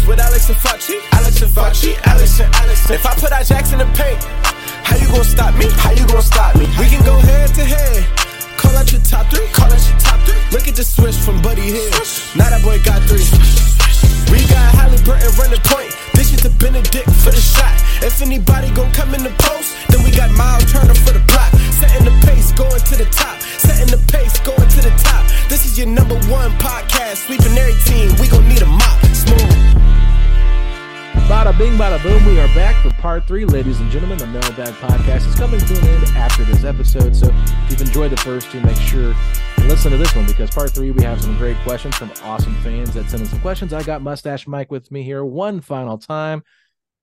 Setting with Alex and Facci. Alex and Facci, Alex and Alex. If I put our jacks in the paint, how you gonna stop me? How you gonna stop me? We can go head to head. Call out your top three. Call out your top three. Look at the switch from Buddy Hield. Now that boy got three. We got Halliburton running point. This is the Bennedict for the shot. If anybody gon' come in the post, then we got Miles Turner for the block. Setting the pace, going to the top. Setting the pace, going to the top. This is your number one podcast. Sweeping every team. We gon' need a mop. Smooth. Bada bing, bada boom. We are back for part three, ladies and gentlemen. The Mailbag Podcast is coming to an end after this episode. So if you've enjoyed the first two, make sure and listen to this one because part three, we have some great questions from awesome fans that sent in some questions. I got Mustache Mike with me here one final time.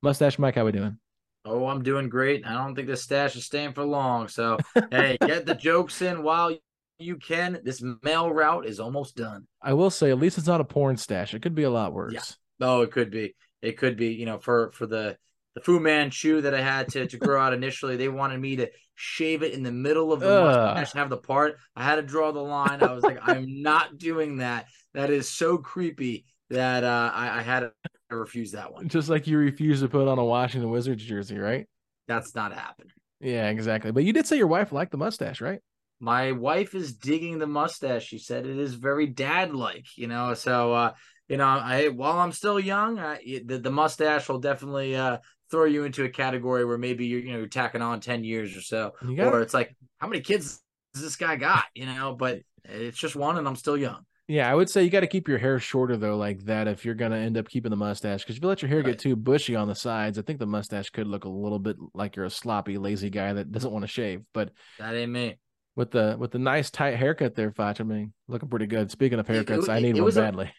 Mustache Mike, how are we doing? Oh, I'm doing great. I don't think this stash is staying for long. So, hey, get the jokes in while you can. This mail route is almost done. I will say, at least it's not a porn stash. It could be a lot worse. Yeah. Oh, it could be. It could be. You know, for for the the Fu Manchu that I had to to grow out initially, they wanted me to shave it in the middle of the Ugh. mustache, have the part. I had to draw the line. I was like, I'm not doing that. That is so creepy that uh, I, I had to refuse that one. Just like you refuse to put on a Washington Wizards jersey, right? That's not happening. Yeah, exactly. But you did say your wife liked the mustache, right? my wife is digging the mustache. She said it is very dad like, you know. So, uh, you know, I while I'm still young, I, the, the mustache will definitely uh, throw you into a category where maybe you're you know you're tacking on ten years or so, or it's like how many kids does this guy got, you know? But it's just one, and I'm still young. Yeah, I would say you got to keep your hair shorter though, like that, if you're gonna end up keeping the mustache. Because if you let your hair Right. get too bushy on the sides, I think the mustache could look a little bit like you're a sloppy, lazy guy that doesn't want to shave. But That ain't me. with the with the nice tight haircut there, Foch, I mean, looking pretty good. Speaking of It- it- haircuts, I need it one was a- badly.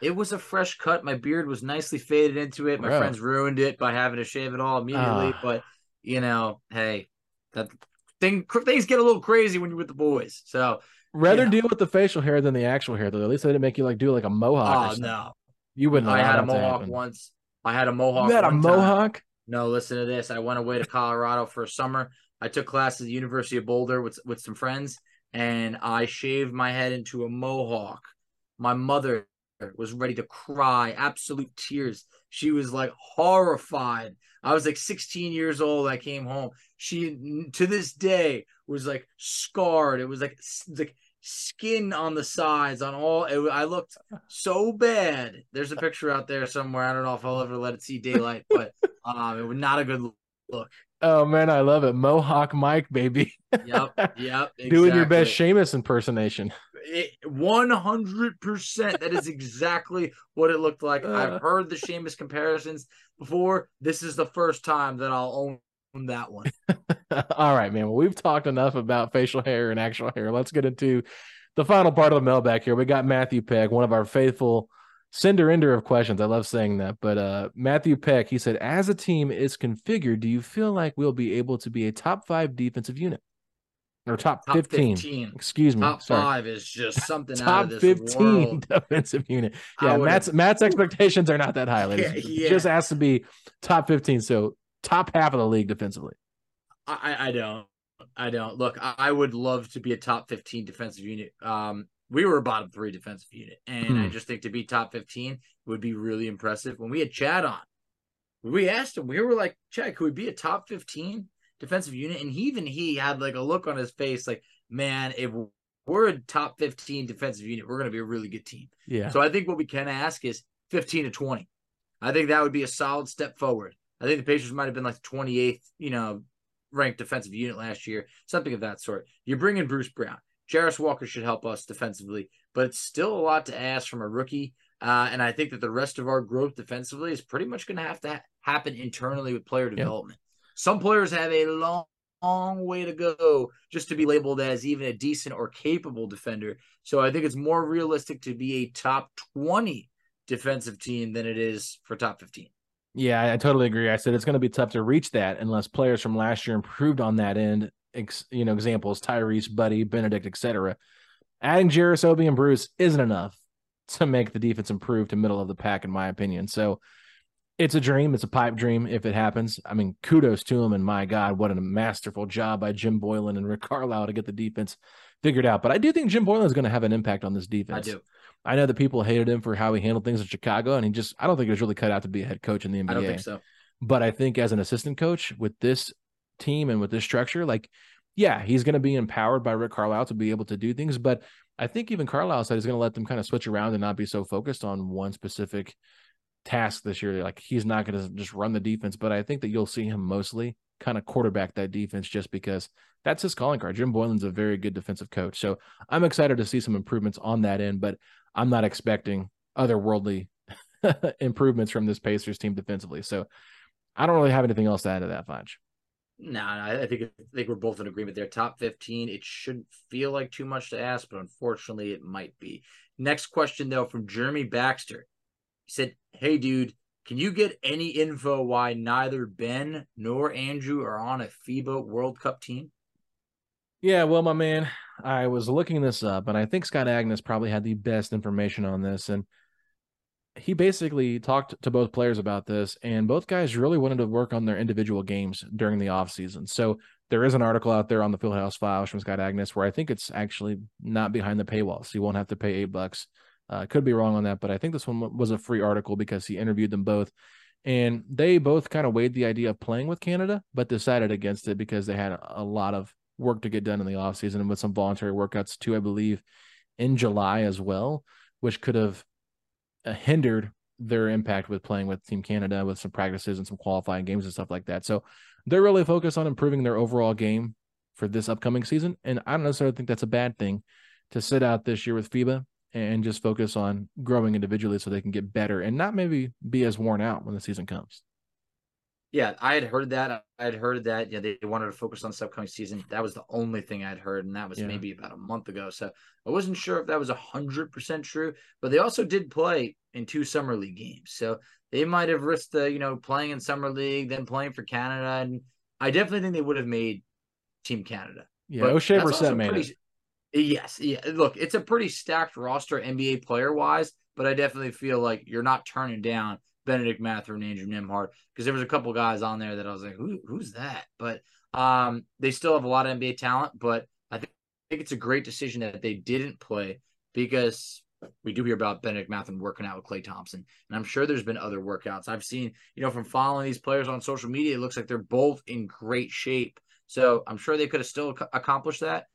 It was a fresh cut. My beard was nicely faded into it. My Bro. friends ruined it by having to shave it all immediately. Ah. But you know, hey, that thing things get a little crazy when you're with the boys. So Rather deal with the facial hair than the actual hair, though. At least they didn't make you like do like a mohawk. Oh no! you wouldn't. I had a mohawk once. I had a mohawk. You had a one time. mohawk. No, listen to this. I went away to Colorado for a summer. I took classes at the University of Boulder with with some friends, and I shaved my head into a mohawk. My mother was ready to cry, absolute tears. She was like horrified. I was like 16 years old. I came home. She to this day was like scarred. It was like like skin on the sides on all. It, I looked so bad. There's a picture out there somewhere. I don't know if I'll ever let it see daylight, but um, it was not a good look. Oh man, I love it. Mohawk Mike, baby. Yep, yep. Doing your best exactly. Sheamus impersonation. One hundred percent. That is exactly what it looked like. Uh. I've heard the Sheamus comparisons before. This is the first time that I'll own that one. All right, man. Well, we've talked enough about facial hair and actual hair. Let's get into the final part of the mailbag here. We got Matthew Peck, one of our faithful sender ender of questions. I love saying that. But uh Matthew Peck, he said, as a team is configured, do you feel like we'll be able to be a top five defensive unit? Or top, Top 15. 15. Excuse me. Top Sorry. five is just something out Top of this 15 world. defensive unit. Yeah, Matt's Matt's expectations are not that high, ladies. Yeah, It just has to be top 15. So top half of the league defensively. I, I I don't. I don't. Look, I, I would love to be a top 15 defensive unit. Um, we were a bottom three defensive unit, and I Hmm. just think to be top 15 would be really impressive. When we had Chad on, we asked him, we were like, Chad, could we be a top 15 defensive unit? And he, even he had like a look on his face, like, man, if we're a top 15 defensive unit, we're going to be a really good team. Yeah. So I think what we can ask is 15 to 20. I think that would be a solid step forward. I think the Pacers might have been like the 28th, you know, ranked defensive unit last year, something of that sort. You bring in Bruce Brown. Jarace Walker should help us defensively, but it's still a lot to ask from a rookie. Uh, and I think that the rest of our growth defensively is pretty much going to have to ha- happen internally with player development. Some players have a long, long way to go just to be labeled as even a decent or capable defender. So I think it's more realistic to be a top 20 defensive team than it is for top 15. Yeah, I, totally agree. I said it's going to be tough to reach that unless players from last year improved on that end. Ex, you know, examples Tyrese, Buddy, Bennedict, etc. Adding Jarace, Obi, and Bruce isn't enough to make the defense improve to middle of the pack, in my opinion. So it's a dream. It's a pipe dream if it happens. I mean, kudos to him. And my God, what a masterful job by Jim Boylan and Rick Carlisle to get the defense figured out. But I do think Jim Boylan is going to have an impact on this defense. I do. I know that people hated him for how he handled things in Chicago, and he just, I don't think he was really cut out to be a head coach in the NBA. I don't think so. But I think as an assistant coach with this team and with this structure, like, yeah, he's going to be empowered by Rick Carlisle to be able to do things. But I think even Carlisle said he's going to let them kind of switch around and not be so focused on one specific task this year. Like, he's not going to just run the defense, but I think that you'll see him mostly kind of quarterback that defense just because that's his calling card. Jim Boylan's a very good defensive coach. So I'm excited to see some improvements on that end, but I'm not expecting otherworldly improvements from this Pacers team defensively. So I don't really have anything else to add to that, Fudge. No, nah, I think I think we're both in agreement there. Top 15, it shouldn't feel like too much to ask, but unfortunately it might be. Next question though from Jeremy Baxter. He said, Hey dude, can you get any info why neither Benn nor Andrew are on a FIBA World Cup team? Yeah, well, my man, I was looking this up, and I think Scott Agness probably had the best information on this. And he basically talked to both players about this, and both guys really wanted to work on their individual games during the offseason. So there is an article out there on the Fieldhouse Files from Scott Agness where I think it's actually not behind the paywall, so you won't have to pay eight bucks. Uh, could be wrong on that, but I think this one was a free article because he interviewed them both. And they both kind of weighed the idea of playing with Canada, but decided against it because they had a lot of work to get done in the offseason and with some voluntary workouts too, I believe, in July as well, which could have uh, hindered their impact with playing with Team Canada with some practices and some qualifying games and stuff like that. So they're really focused on improving their overall game for this upcoming season. And I don't necessarily think that's a bad thing to sit out this year with FIBA and just focus on growing individually so they can get better and not maybe be as worn out when the season comes. Yeah, I had heard that. I had heard that. Yeah, they wanted to focus on this upcoming season. That was the only thing I'd heard, and that was Yeah. maybe about a month ago. So I wasn't sure if that was hundred percent true. But they also did play in two summer league games, so they might have risked the you know playing in summer league, then playing for Canada, and I definitely think they would have made Team Canada. Yeah, But Oshae Brissett made pretty- it. Yes, yeah. Look, it's a pretty stacked roster NBA player wise, but I definitely feel like you're not turning down Bennedict Mathurin and Andrew Nembhard because there was a couple guys on there that I was like, Who, who's that? But um, they still have a lot of NBA talent, but I think, I think it's a great decision that they didn't play because we do hear about Bennedict Mathurin working out with Klay Thompson, and I'm sure there's been other workouts I've seen. You know, from following these players on social media, it looks like they're both in great shape. So I'm sure they could have still ac- accomplished that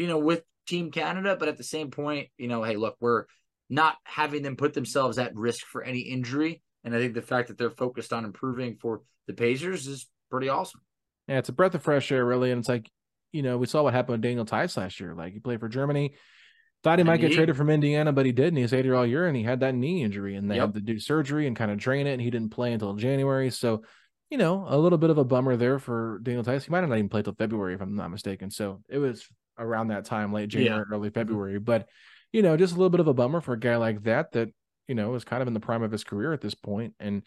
you know, with Team Canada, but at the same point, you know, hey, look, we're not having them put themselves at risk for any injury. And I think the fact that they're focused on improving for the Pacers is pretty awesome. Yeah, it's a breath of fresh air, really. And it's like, you know, we saw what happened with Daniel Theis last year. Like he played for Germany, thought he And might get he- traded from Indiana, but he didn't. He stayed here all year and he had that knee injury and they Yep. had to do surgery and kind of drain it. And he didn't play until January. So, you know, a little bit of a bummer there for Daniel Theis. He might have not even played till February, if I'm not mistaken. So it was around that time, late Yeah. January, early mm-hmm. February. But, you know, just a little bit of a bummer for a guy like that, that, you know, is kind of in the prime of his career at this. And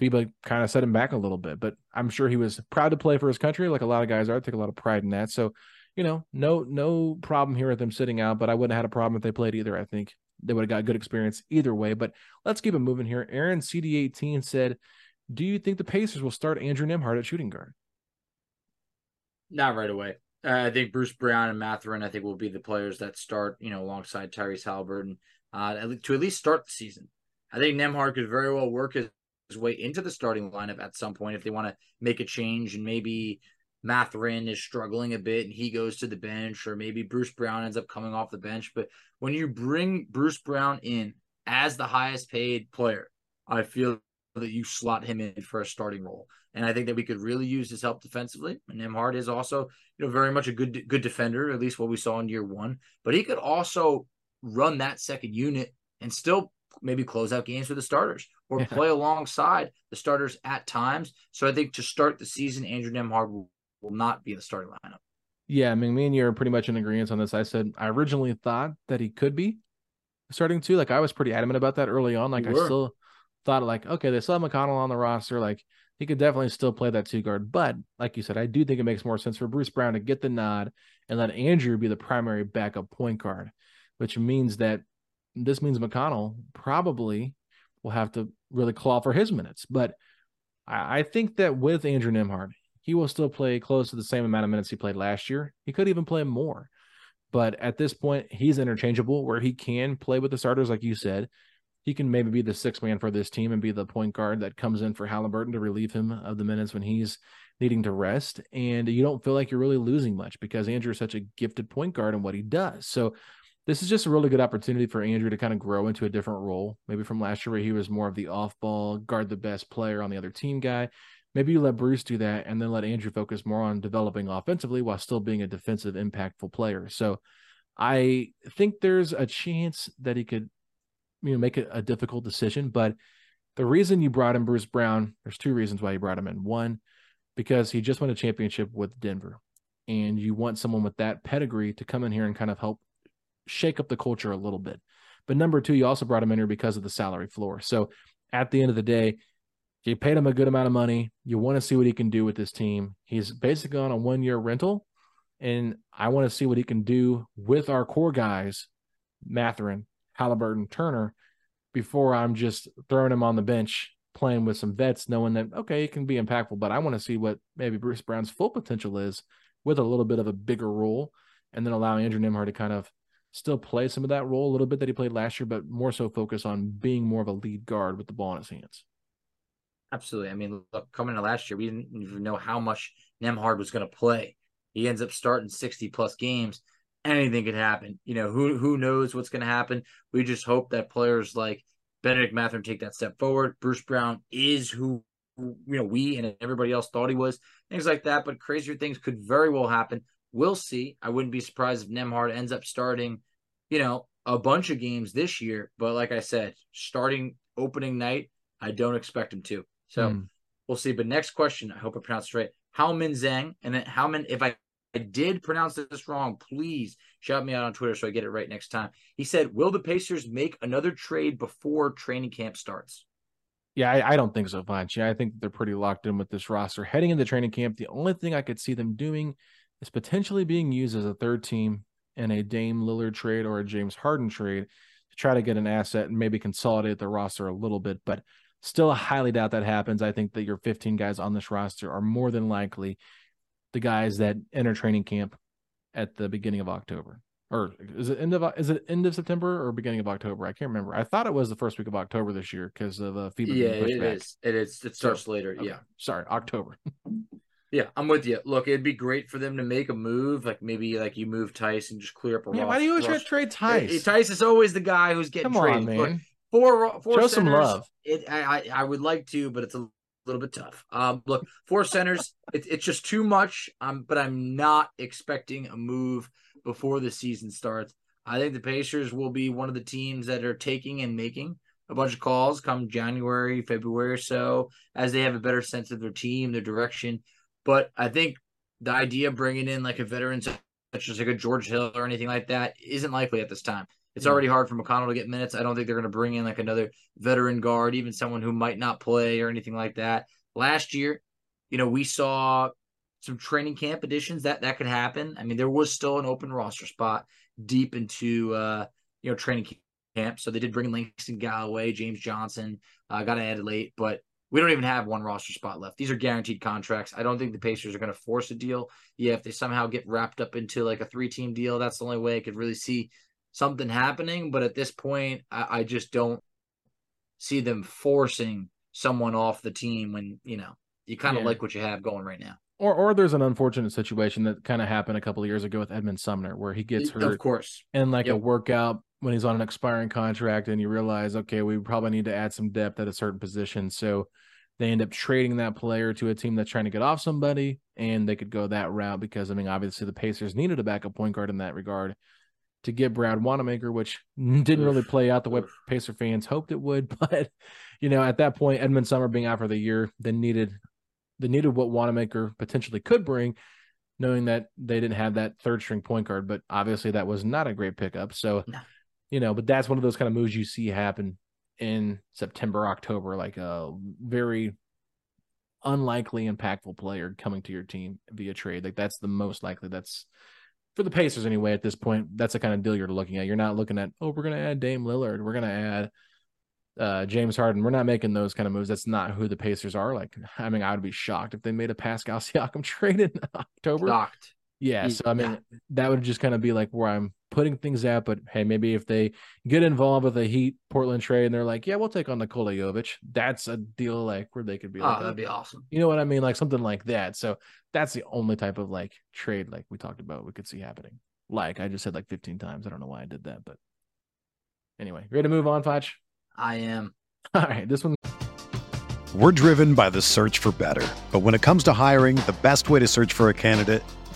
FIBA kind of set him back a little bit, but I'm sure he was proud to play for his country, like a lot of guys are. I take a lot of pride in that. So, you know, no no problem here with them sitting out, but I wouldn't have had a problem if they played either. I think they would have got good experience either way. But let's keep it moving here. Aaron CD18 said, Do you think the Pacers will start Andrew Nembhard at shooting guard? Not right away. Uh, I think Bruce Brown and Mathurin, I think, will be the players that start, you know, alongside Tyrese Halliburton uh, to at least start the season. I think Nembhard could very well work his, his way into the starting lineup at some point if they want to make a change and maybe Mathurin is struggling a bit and he goes to the bench, or maybe Bruce Brown ends up coming off the bench. But when you bring Bruce Brown in as the highest paid player, I feel that you slot him in for a starting role. And I think that we could really use his help defensively. And Nembhard is also, you know, very much a good good defender, at least what we saw in year one. But he could also run that second unit and still maybe close out games for the starters or yeah. play alongside the starters at times. So I think to start the season, Andrew Nembhard will, will not be in the starting lineup. Yeah, I mean, me and you are pretty much in agreement on this. I said I originally thought that he could be starting to. Like I was pretty adamant about that early on. Like I still thought like, okay, they still have McConnell on the roster. Like he could definitely still play that two guard. But like you said, I do think it makes more sense for Bruce Brown to get the nod and let Andrew be the primary backup point guard, which means that this means McConnell probably will have to really claw for his minutes. But I, I think that with Andrew Nembhard, he will still play close to the same amount of minutes he played last year. He could even play more. But at this point, he's interchangeable where he can play with the starters, like you said he can maybe be the sixth man for this team and be the point guard that comes in for Halliburton to relieve him of the minutes when he's needing to rest. And you don't feel like you're really losing much because Andrew is such a gifted point guard in what he does. So this is just a really good opportunity for Andrew to kind of grow into a different role. Maybe from last year where he was more of the off ball, guard the best player on the other team guy. Maybe you let Bruce do that and then let Andrew focus more on developing offensively while still being a defensive, impactful player. So I think there's a chance that he could you know make a, a difficult decision. But the reason you brought in Bruce Brown, there's two reasons why you brought him in. One, because he just won a championship with Denver, and you want someone with that pedigree to come in here and kind of help shake up the culture a little bit. But number two, you also brought him in here because of the salary floor. So at the end of the day, you paid him a good amount of money. You want to see what he can do with this team. He's basically on a one year rental. And I want to see what he can do with our core guys, Mathurin, Halliburton, Turner, before I'm just throwing him on the bench playing with some vets, knowing that okay, it can be impactful, but I want to see what maybe Bruce Brown's full potential is with a little bit of a bigger role, and then allow Andrew Nembhard to kind of still play some of that role a little bit that he played last year, but more so focus on being more of a lead guard with the ball in his hands. Absolutely. I mean, look, coming to last year, we didn't even know how much Nembhard was going to play. He ends up starting 60 plus games anything could happen. You know, who who knows what's going to happen? We just hope that players like Bennedict Mathurin take that step forward. Bruce Brown is who, you know we and everybody else thought he was. Things like that, but crazier things could very well happen. We'll see. I wouldn't be surprised if Nembhard ends up starting, you know, a bunch of games this year. But like I said, starting opening night, I don't expect him to. So mm. we'll see. But next question, I hope I pronounced it right. Haomin Zhang, and then how many if I I did pronounce this wrong. Please shout me out on Twitter so I get it right next time. He said, Will the Pacers make another trade before training camp starts? Yeah, I, I don't think so, Vanch. Yeah, I think they're pretty locked in with this roster. Heading into training camp, the only thing I could see them doing is potentially being used as a third team in a Dame Lillard trade or a James Harden trade to try to get an asset and maybe consolidate the roster a little bit. But still, I highly doubt that happens. I think that your 15 guys on this roster are more than likely the guys that enter training camp at the beginning of October. Or is it end of is it end of September or beginning of October? I can't remember. I thought it was the first week of October this year because of uh, the FIBA. Yeah, it back. is. It is. It starts so, later. Okay. Yeah. Sorry, October. yeah, I'm with you. Look, it'd be great for them to make a move, like maybe like you move Theis and just clear up a. Yeah, why do you always try to trade Theis? Theis is always the guy who's getting Come traded. On, man. For, for Show centers, some love. It, I, I would like to, but it's a little bit tough. Um, look, four centers, it, it's just too much. Um, but I'm not expecting a move before the season starts. I think the Pacers will be one of the teams that are taking and making a bunch of calls come January, February or so, as they have a better sense of their team, their direction. But I think the idea of bringing in like a veteran such as like a George Hill or anything like that isn't likely at this time. It's already hard for McConnell to get minutes. I don't think they're going to bring in like another veteran guard, even someone who might not play or anything like that. Last year, you know, we saw some training camp additions that that could happen. I mean, there was still an open roster spot deep into uh, you know training camp, so they did bring in Langston Galloway, James Johnson, uh, got added late, but we don't even have one roster spot left. These are guaranteed contracts. I don't think the Pacers are going to force a deal. Yeah, if they somehow get wrapped up into like a three team deal, that's the only way I could really see something happening. But at this point, I, I just don't see them forcing someone off the team when you know you kind of Yeah. like what you have going right now. Or or there's an unfortunate situation that kind of happened a couple of years ago with Edmond Sumner where he gets hurt, Of course, in like a workout when he's on an expiring contract and you realize okay we probably need to add some depth at a certain position so they end up trading that player to a team that's trying to get off somebody and they could go that route because i mean obviously the pacers needed a backup point guard in that regard to get brad wanamaker which didn't really play out the way pacer fans hoped it would but you know at that point edmond sumner being out for the year they needed they needed what wanamaker potentially could bring knowing that they didn't have that third string point guard but obviously that was not a great pickup so No. you know, but that's one of those kind of moves you see happen in September, October, like a very unlikely impactful player coming to your team via trade. Like that's the most likely. That's for the Pacers anyway. At this point, that's the kind of deal you're looking at. You're not looking at oh, we're gonna add Dame Lillard, we're gonna add uh James Harden. We're not making those kind of moves. That's not who the Pacers are. Like, I mean, I would be shocked if they made a Pascal Siakam trade in October. shocked. Yeah, so I mean yeah. that would just kind of be like where I'm putting things at. But hey, maybe if they get involved with a Heat Portland trade and they're like, yeah, we'll take on Nikola Jovic, that's a deal like where they could be Oh, like, that'd be awesome. you know what I mean, like something like that. So that's the only type of like trade like we talked about we could see happening. Like I just said like 15 times. I don't know why I did that, but anyway, ready to move on, Foch? I am. All right, this one We're driven by the search for better. But when it comes to hiring, the best way to search for a candidate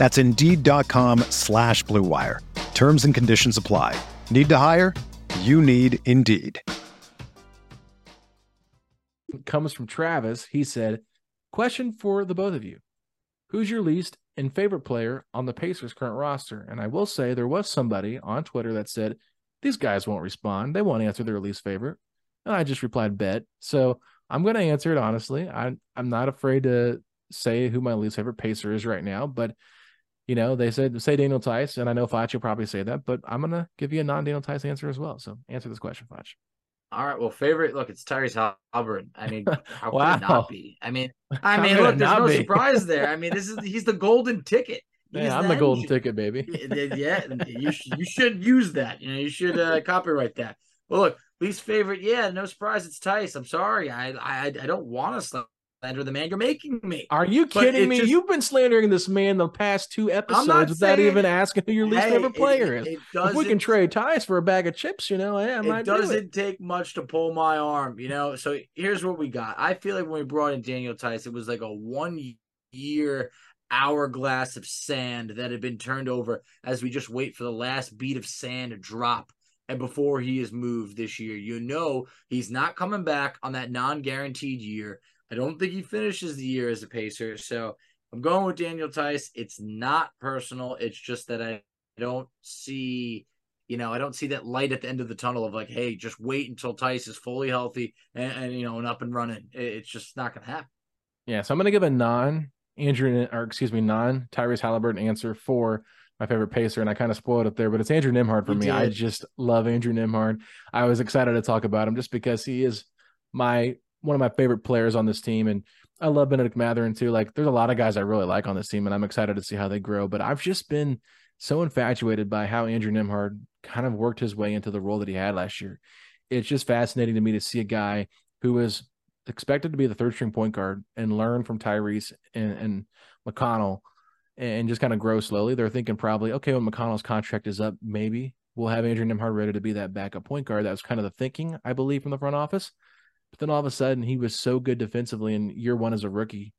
That's Indeed.com slash Blue Wire. Terms and conditions apply. Need to hire? You need Indeed. comes from Travis. He said, Question for the both of you. Who's your least and favorite player on the Pacers' current roster? And I will say there was somebody on Twitter that said, These guys won't respond. They won't answer their least favorite. And I just replied, Bet. So I'm going to answer it honestly. I, I'm not afraid to say who my least favorite Pacer is right now, but. You know, they said say Daniel Theis, and I know Foch will probably say that, but I'm gonna give you a non-Daniel Theis answer as well. So answer this question, Foch. All right. Well, favorite. Look, it's Tyrese Halliburton. I mean, how Wow. could it not be? I mean, I How mean, look, there's no be? surprise there. I mean, this is he's the golden ticket. Yeah, I'm the golden ticket, baby. Yeah, yeah, you should, you should use that. You know, you should uh, copyright that. Well, look, least favorite. Yeah, no surprise. It's Theis. I'm sorry. I I I don't want to slander the man. You're making me. Are you kidding me? just- You've been slandering this man the past two episodes without saying- even asking who your least Hey, favorite player it- is. it if we can trade Theis for a bag of chips, you know, yeah, I it do doesn't it. take much to pull my arm, you know. So here's what we got. I feel like when we brought in Daniel Theis, it was like a one year hourglass of sand that had been turned over as we just wait for the last bead of sand to drop. And before he is moved this year, you know he's not coming back on that non-guaranteed year. I don't think he finishes the year as a pacer. So I'm going with Daniel Theis. It's not personal. It's just that I don't see you know, I don't see that light at the end of the tunnel of like, hey, just wait until Theis is fully healthy and, and you know and up and running. It's just not going to happen. Yeah, so I'm gonna give a non Andrew or excuse me, non Tyrese Halliburton answer for my favorite pacer, and I kind of spoiled it there, but it's Andrew Nembhard for You me. I just love Andrew Nembhard. I was excited to talk about him just because he is my one of my favorite players on this team, and I love Bennedict Mathurin too. Like, there's a lot of guys I really like on this team, and I'm excited to see how they grow. But I've just been so infatuated by how Andrew Nembhard kind of worked his way into the role that he had last year. It's just fascinating to me to see a guy who was expected to be the third string point guard and learn from Tyrese and, and McConnell and just kind of grow slowly. They're thinking probably, okay, when McConnell's contract is up, maybe we'll have Andrew Nembhard ready to be that backup point guard. That was kind of the thinking, I believe, from the front office. But then all of a sudden, he was so good defensively in year one as a rookie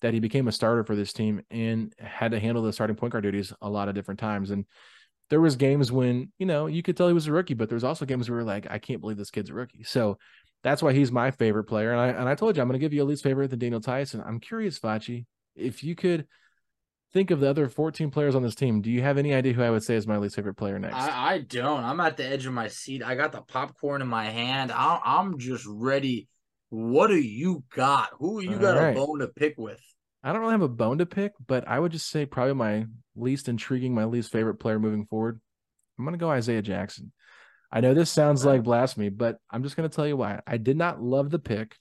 that he became a starter for this team and had to handle the starting point guard duties a lot of different times. And there was games when you know you could tell he was a rookie, but there's also games where we like, I can't believe this kid's a rookie. So that's why he's my favorite player. And I and I told you I'm going to give you a least favorite than Daniel Tyson. I'm curious, Facci, if you could think of the other 14 players on this team, do you have any idea who I would say is my least favorite player next? I, I don't. I'm at the edge of my seat. I got the popcorn in my hand. I, I'm just ready. What do you got? Who you All got right. a bone to pick with? I don't really have a bone to pick, but I would just say probably my least intriguing, my least favorite player moving forward. I'm going to go Isaiah Jackson. I know this sounds like blasphemy, but I'm just going to tell you why. I did not love the pick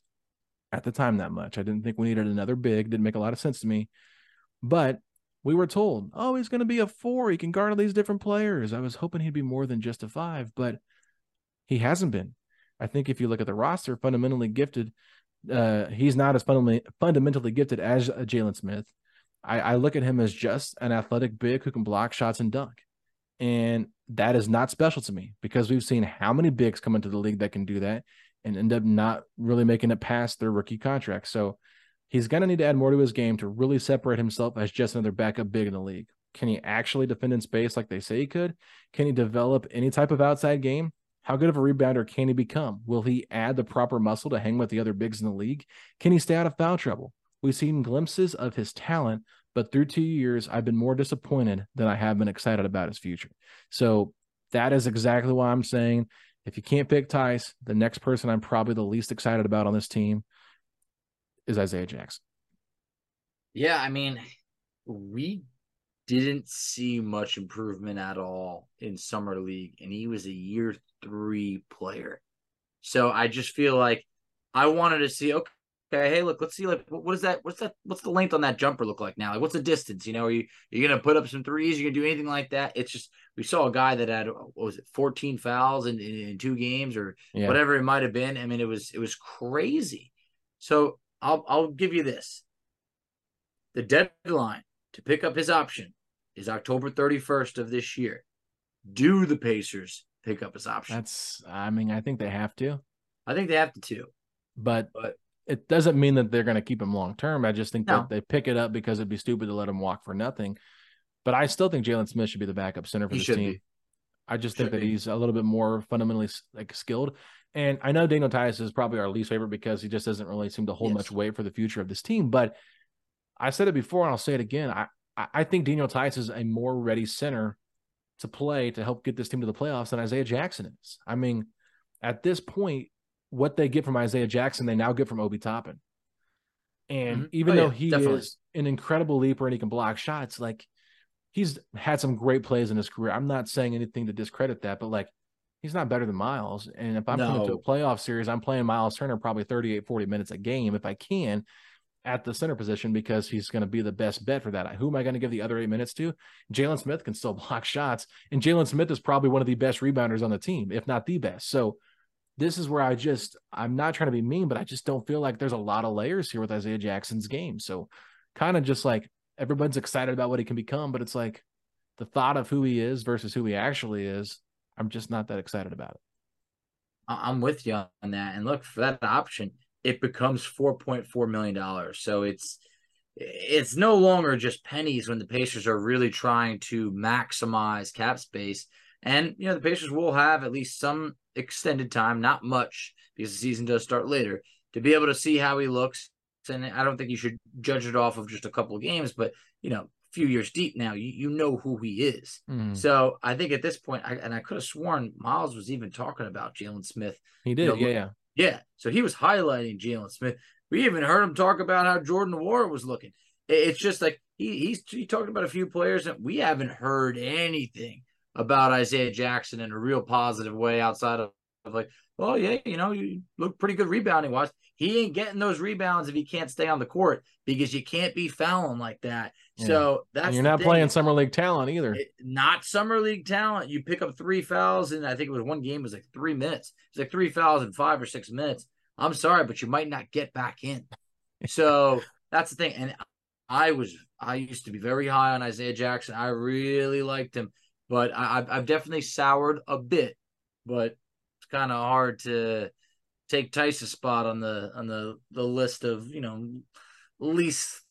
at the time that much. I didn't think we needed another big. Didn't make a lot of sense to me. But we were told, oh, he's going to be a four. He can guard all these different players. I was hoping he'd be more than just a five, but he hasn't been. I think if you look at the roster, fundamentally gifted, uh, he's not as fundamentally gifted as a Jalen Smith. I, I look at him as just an athletic big who can block shots and dunk. And that is not special to me because we've seen how many bigs come into the league that can do that and end up not really making it past their rookie contract. So He's going to need to add more to his game to really separate himself as just another backup big in the league. Can he actually defend in space like they say he could? Can he develop any type of outside game? How good of a rebounder can he become? Will he add the proper muscle to hang with the other bigs in the league? Can he stay out of foul trouble? We've seen glimpses of his talent, but through two years, I've been more disappointed than I have been excited about his future. So that is exactly why I'm saying if you can't pick Theis, the next person I'm probably the least excited about on this team is Isaiah Jackson. Yeah, I mean, we didn't see much improvement at all in summer league, and he was a year three player. So I just feel like I wanted to see. Okay, hey, look, let's see. Like, what is that? What's that? What's the length on that jumper look like now? Like, what's the distance? You know, are you you gonna put up some threes? You gonna do anything like that? It's just we saw a guy that had what was it, fourteen fouls in, in, in two games or yeah. whatever it might have been. I mean, it was it was crazy. So I'll I'll give you this. The deadline to pick up his option is October 31st of this year. Do the Pacers pick up his option? That's I mean, I think they have to. I think they have to too. But, but it doesn't mean that they're going to keep him long term. I just think no. that they pick it up because it'd be stupid to let him walk for nothing. But I still think Jalen Smith should be the backup center for he this team. Be. I just should think that be. he's a little bit more fundamentally like skilled. And I know Daniel Theis is probably our least favorite because he just doesn't really seem to hold yes. much weight for the future of this team. But I said it before and I'll say it again. I, I think Daniel Theis is a more ready center to play to help get this team to the playoffs than Isaiah Jackson is. I mean, at this point, what they get from Isaiah Jackson, they now get from Obi Toppin. And mm-hmm. even oh, though yeah, he definitely. is an incredible leaper and he can block shots, like he's had some great plays in his career. I'm not saying anything to discredit that, but like he's not better than Miles. And if I'm no. coming to a playoff series, I'm playing Miles Turner probably 38, 40 minutes a game if I can at the center position because he's going to be the best bet for that. Who am I going to give the other eight minutes to? Jalen Smith can still block shots. And Jalen Smith is probably one of the best rebounders on the team, if not the best. So this is where I just, I'm not trying to be mean, but I just don't feel like there's a lot of layers here with Isaiah Jackson's game. So kind of just like everyone's excited about what he can become, but it's like the thought of who he is versus who he actually is I'm just not that excited about it. I'm with you on that. And look, for that option, it becomes $4.4 million. So it's it's no longer just pennies when the Pacers are really trying to maximize cap space. And you know, the Pacers will have at least some extended time, not much, because the season does start later, to be able to see how he looks. And I don't think you should judge it off of just a couple of games, but you know, a few years deep now, you, you know who he is. Mm. So I think at this point, I, and I could have sworn Miles was even talking about Jalen Smith. He did, you know, yeah, yeah, yeah. So he was highlighting Jalen Smith. We even heard him talk about how Jordan Nwora was looking. It's just like he he's he talked about a few players and we haven't heard anything about Isaiah Jackson in a real positive way outside of, of like, oh yeah, you know, you look pretty good rebounding wise. He ain't getting those rebounds if he can't stay on the court because you can't be fouling like that. Yeah. So that's And you're not thing. playing summer league talent either. It- not summer league talent. You pick up three fouls, and I think it was one game was like three minutes. It's like three fouls in five or six minutes. I'm sorry, but you might not get back in. So that's the thing. And I was I used to be very high on Isaiah Jackson. I really liked him, but I, I've I've definitely soured a bit. But kind of hard to take Theis's spot on the on the the list of you know least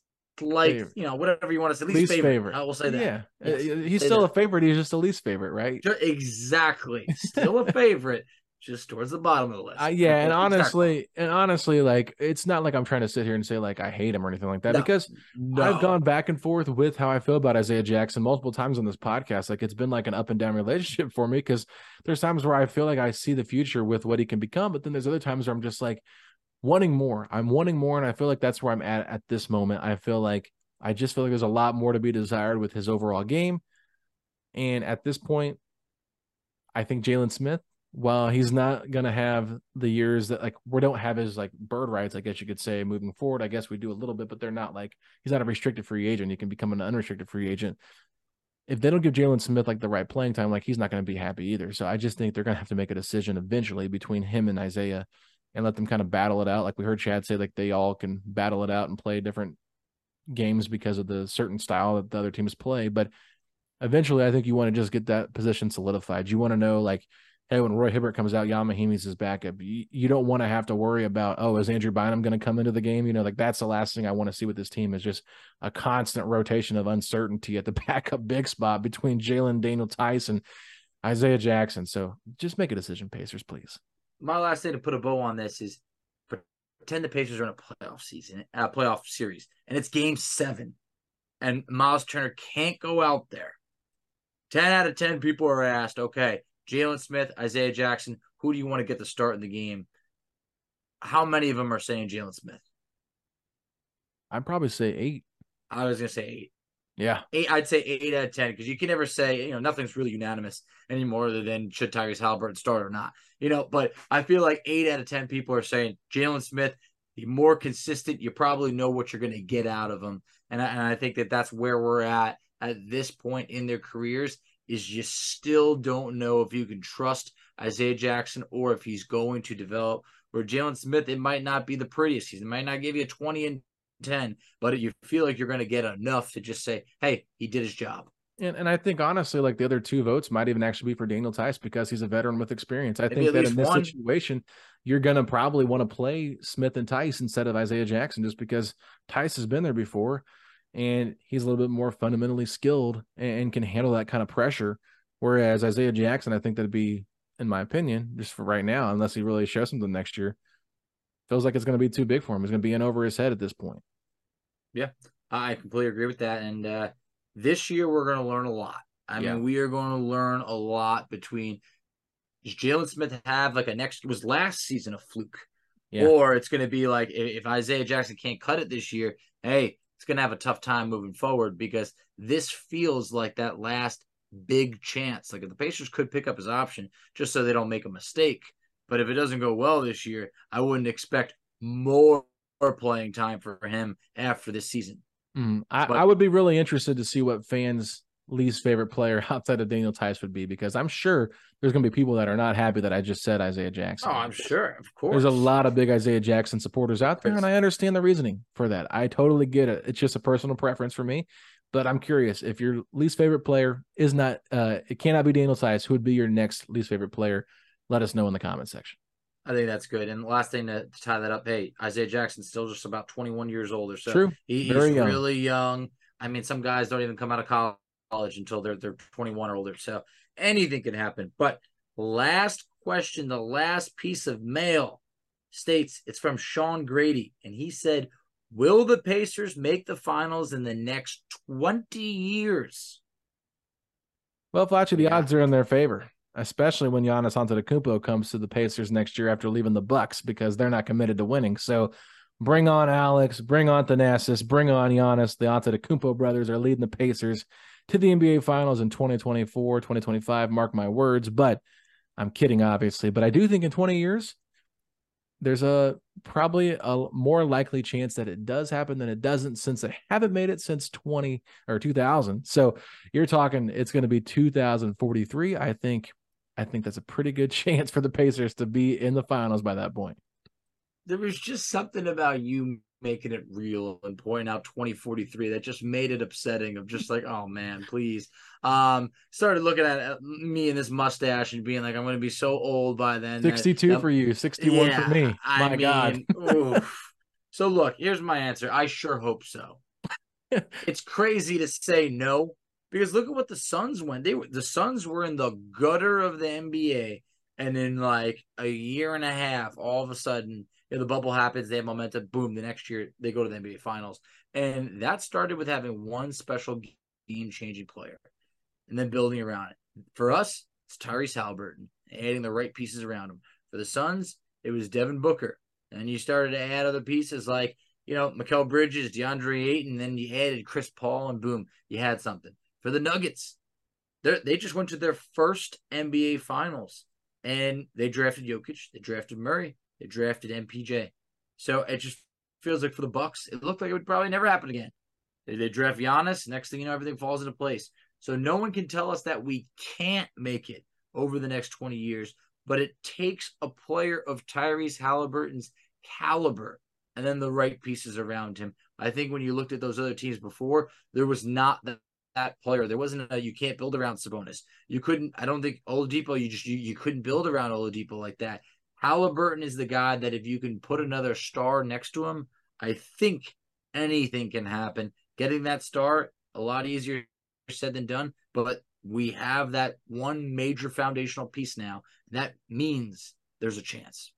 like Favorite. you know whatever you want to say least, Least favorite. favorite. I will say that. Yeah, Yes. Uh, he's Say still that. a favorite. He's just a least favorite, right? Exactly. Still a favorite, just towards the bottom of the list. Uh, yeah, and honestly, and honestly, like it's not like I'm trying to sit here and say like I hate him or anything like that No. because No. I've gone back and forth with how I feel about Isaiah Jackson multiple times on this podcast. Like it's been like an up and down relationship for me because there's times where I feel like I see the future with what he can become, but then there's other times where I'm just like wanting more. I'm wanting more, and I feel like that's where I'm at at this moment. I feel like I just feel like there's a lot more to be desired with his overall game, and at this point, I think Jalen Smith. While he's not gonna have the years that like we don't have his like bird rights, I guess you could say moving forward. I guess we do a little bit, but they're not like he's not a restricted free agent. You can become an unrestricted free agent. If they don't give Jalen Smith like the right playing time, like he's not going to be happy either. So I just think they're going to have to make a decision eventually between him and Isaiah, and let them kind of battle it out. Like we heard Chad say, like they all can battle it out and play different games because of the certain style that the other teams play. But eventually, I think you want to just get that position solidified. You want to know like hey, when Roy Hibbert comes out, Ian Mahinmi's his backup. You, you don't want to have to worry about, oh, is Andrew Bynum going to come into the game? You know, like that's the last thing I want to see with this team is just a constant rotation of uncertainty at the backup big spot between Jalen Daniel Tyson, Isaiah Jackson. So just make a decision, Pacers, please. My last thing to put a bow on this is pretend the Pacers are in a playoff season, a playoff series, and it's game seven, and Miles Turner can't go out there. 10 out of 10 people are asked, okay, Jalen Smith, Isaiah Jackson, who do you want to get the start in the game? How many of them are saying Jalen Smith? I'd probably say eight. I was going to say eight. Yeah. Eight, I'd say eight out of 10 because you can never say, you know, nothing's really unanimous anymore other than should Tyrese Halliburton start or not, you know. But I feel like eight out of 10 people are saying Jalen Smith, the more consistent, you probably know what you're going to get out of him. And I, and I think that that's where we're at at this point in their careers is you still don't know if you can trust Isaiah Jackson or if he's going to develop. Where Jalen Smith, it might not be the prettiest. He might not give you a 20 and 10, but you feel like you're going to get enough to just say, hey, he did his job. And, and I think honestly, like the other two votes might even actually be for Daniel Theis because he's a veteran with experience. I Maybe think that in this one. situation, you're going to probably want to play Smith and Theis instead of Isaiah Jackson just because Theis has been there before and he's a little bit more fundamentally skilled and, and can handle that kind of pressure. Whereas Isaiah Jackson, I think that'd be, in my opinion, just for right now, unless he really shows something next year, feels like it's going to be too big for him. He's going to be in over his head at this point. Yeah, I completely agree with that. And uh, this year, we're going to learn a lot. I Yeah. mean, we are going to learn a lot between does Jalen Smith have like a next was last season a fluke, Yeah. or it's going to be like if, if Isaiah Jackson can't cut it this year, hey, it's going to have a tough time moving forward because this feels like that last big chance. Like if the Pacers could pick up his option just so they don't make a mistake. But if it doesn't go well this year, I wouldn't expect more playing time for him after this season. Mm, I, But- I would be really interested to see what fans' least favorite player outside of Daniel Theis would be because I'm sure there's going to be people that are not happy that I just said Isaiah Jackson. Oh, I'm sure, of course. There's a lot of big Isaiah Jackson supporters out there, and I understand the reasoning for that. I totally get it. It's just a personal preference for me. But I'm curious if your least favorite player is not, uh, it cannot be Daniel Theis. Who would be your next least favorite player? Let us know in the comment section. I think that's good. And last thing to, to tie that up, hey, Isaiah Jackson's still just about 21 years old or so. True. He, he's young. really young. I mean, some guys don't even come out of college until they're they're 21 or older. So anything can happen. But last question, the last piece of mail states it's from Shawn Grady, and he said, "Will the Pacers make the finals in the next 20 years?" Well, Fletcher, the Yeah. odds are in their favor, especially when Giannis Antetokounmpo comes to the Pacers next year after leaving the Bucks because they're not committed to winning. So, bring on Alex, bring on Thanasis, bring on Giannis. The Antetokounmpo brothers are leading the Pacers to the NBA Finals in 2024, 2025. Mark my words, but I'm kidding, obviously. But I do think in 20 years, there's a probably a more likely chance that it does happen than it doesn't since they haven't made it since 20 or 2000 so you're talking it's going to be 2043 i think i think that's a pretty good chance for the pacers to be in the finals by that point there was just something about you making it real and pointing out 2043 that just made it upsetting of just like oh man please. Um started looking at me and this mustache and being like i'm going to be so old by then 62 that, for you 61 yeah, for me my I mean, god so look here's my answer. I sure hope so. It's crazy to say no because look at what the suns went. They were the suns were in the gutter of the nba and in like a year and a half all of a sudden you know, the bubble happens, they have momentum, boom, the next year they go to the NBA Finals. And that started with having one special game changing player and then building around it. For us, it's Tyrese Haliburton, adding the right pieces around him. For the Suns, it was Devin Booker. And you started to add other pieces like, you know, Mikal Bridges, DeAndre Ayton, then you added Chris Paul, and boom, you had something. For the Nuggets, they just went to their first NBA Finals and they drafted Jokic, they drafted Murray, they drafted MPJ. So it just feels like for the Bucks, it looked like it would probably never happen again. They, they draft Giannis. Next thing you know, everything falls into place. So no one can tell us that we can't make it over the next 20 years. But it takes a player of Tyrese Haliburton's caliber and then the right pieces around him. I think when you looked at those other teams before, there was not that, that player. There wasn't a you can't build around Sabonis. You couldn't. I don't think Oladipo. You just you, you couldn't build around Oladipo like that. Haliburton is the guy that if you can put another star next to him, I think anything can happen. Getting that star a lot easier said than done, but we have that one major foundational piece now. That means there's a chance.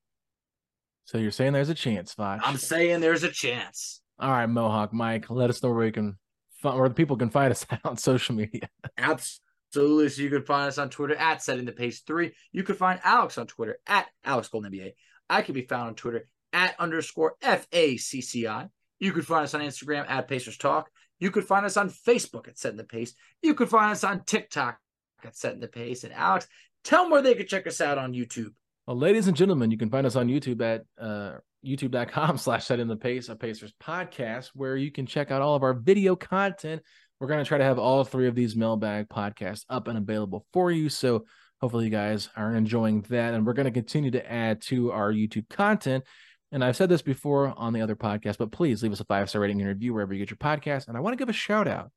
So you're saying there's a chance, Facci? I'm saying there's a chance. All right, Mohawk Mike, let us know where you can, find where the people can find us on social media. Absolutely. Absolutely. So you can find us on Twitter at Setting the Pace Three. You can find Alex on Twitter at Alex Golden NBA. I can be found on Twitter at underscore F A C C I. You can find us on Instagram at Pacers Talk. You could find us on Facebook at Setting the Pace. You could find us on TikTok at Setting the Pace. And Alex, tell them where they could check us out on YouTube. Well, ladies and gentlemen, you can find us on YouTube at uh, youtube.com slash setting the pace, a Pacers podcast, where you can check out all of our video content we're going to try to have all three of these mailbag podcasts up and available for you. So hopefully you guys are enjoying that. And we're going to continue to add to our YouTube content. And I've said this before on the other podcast, but please leave us a five star rating and review wherever you get your podcast. And I want to give a shout out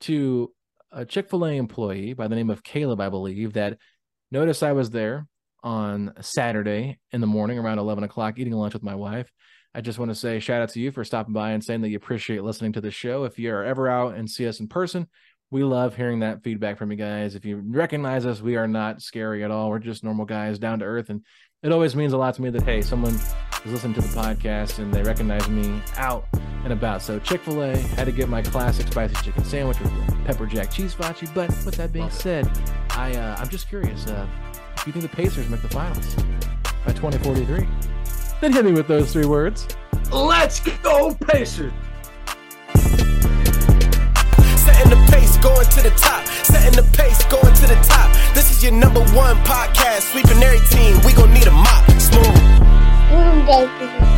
to a Chick fil A employee by the name of Caleb, I believe, that noticed I was there on Saturday in the morning around 11 o'clock eating lunch with my wife. I just want to say shout out to you for stopping by and saying that you appreciate listening to the show. If you are ever out and see us in person, we love hearing that feedback from you guys. If you recognize us, we are not scary at all. We're just normal guys, down to earth, and it always means a lot to me that hey, someone is listening to the podcast and they recognize me out and about. So Chick Fil A had to get my classic spicy chicken sandwich with pepper jack cheese Facci. But with that being said, I uh, I'm just curious. Uh, do you think the Pacers make the finals by 2043? Then hit me with those three words. Let's go, Pacers! Setting the pace, going to the top. Setting the pace, going to the top. This is your number one podcast. Sweeping every team. We gon' need a mop. Smooth. Mm,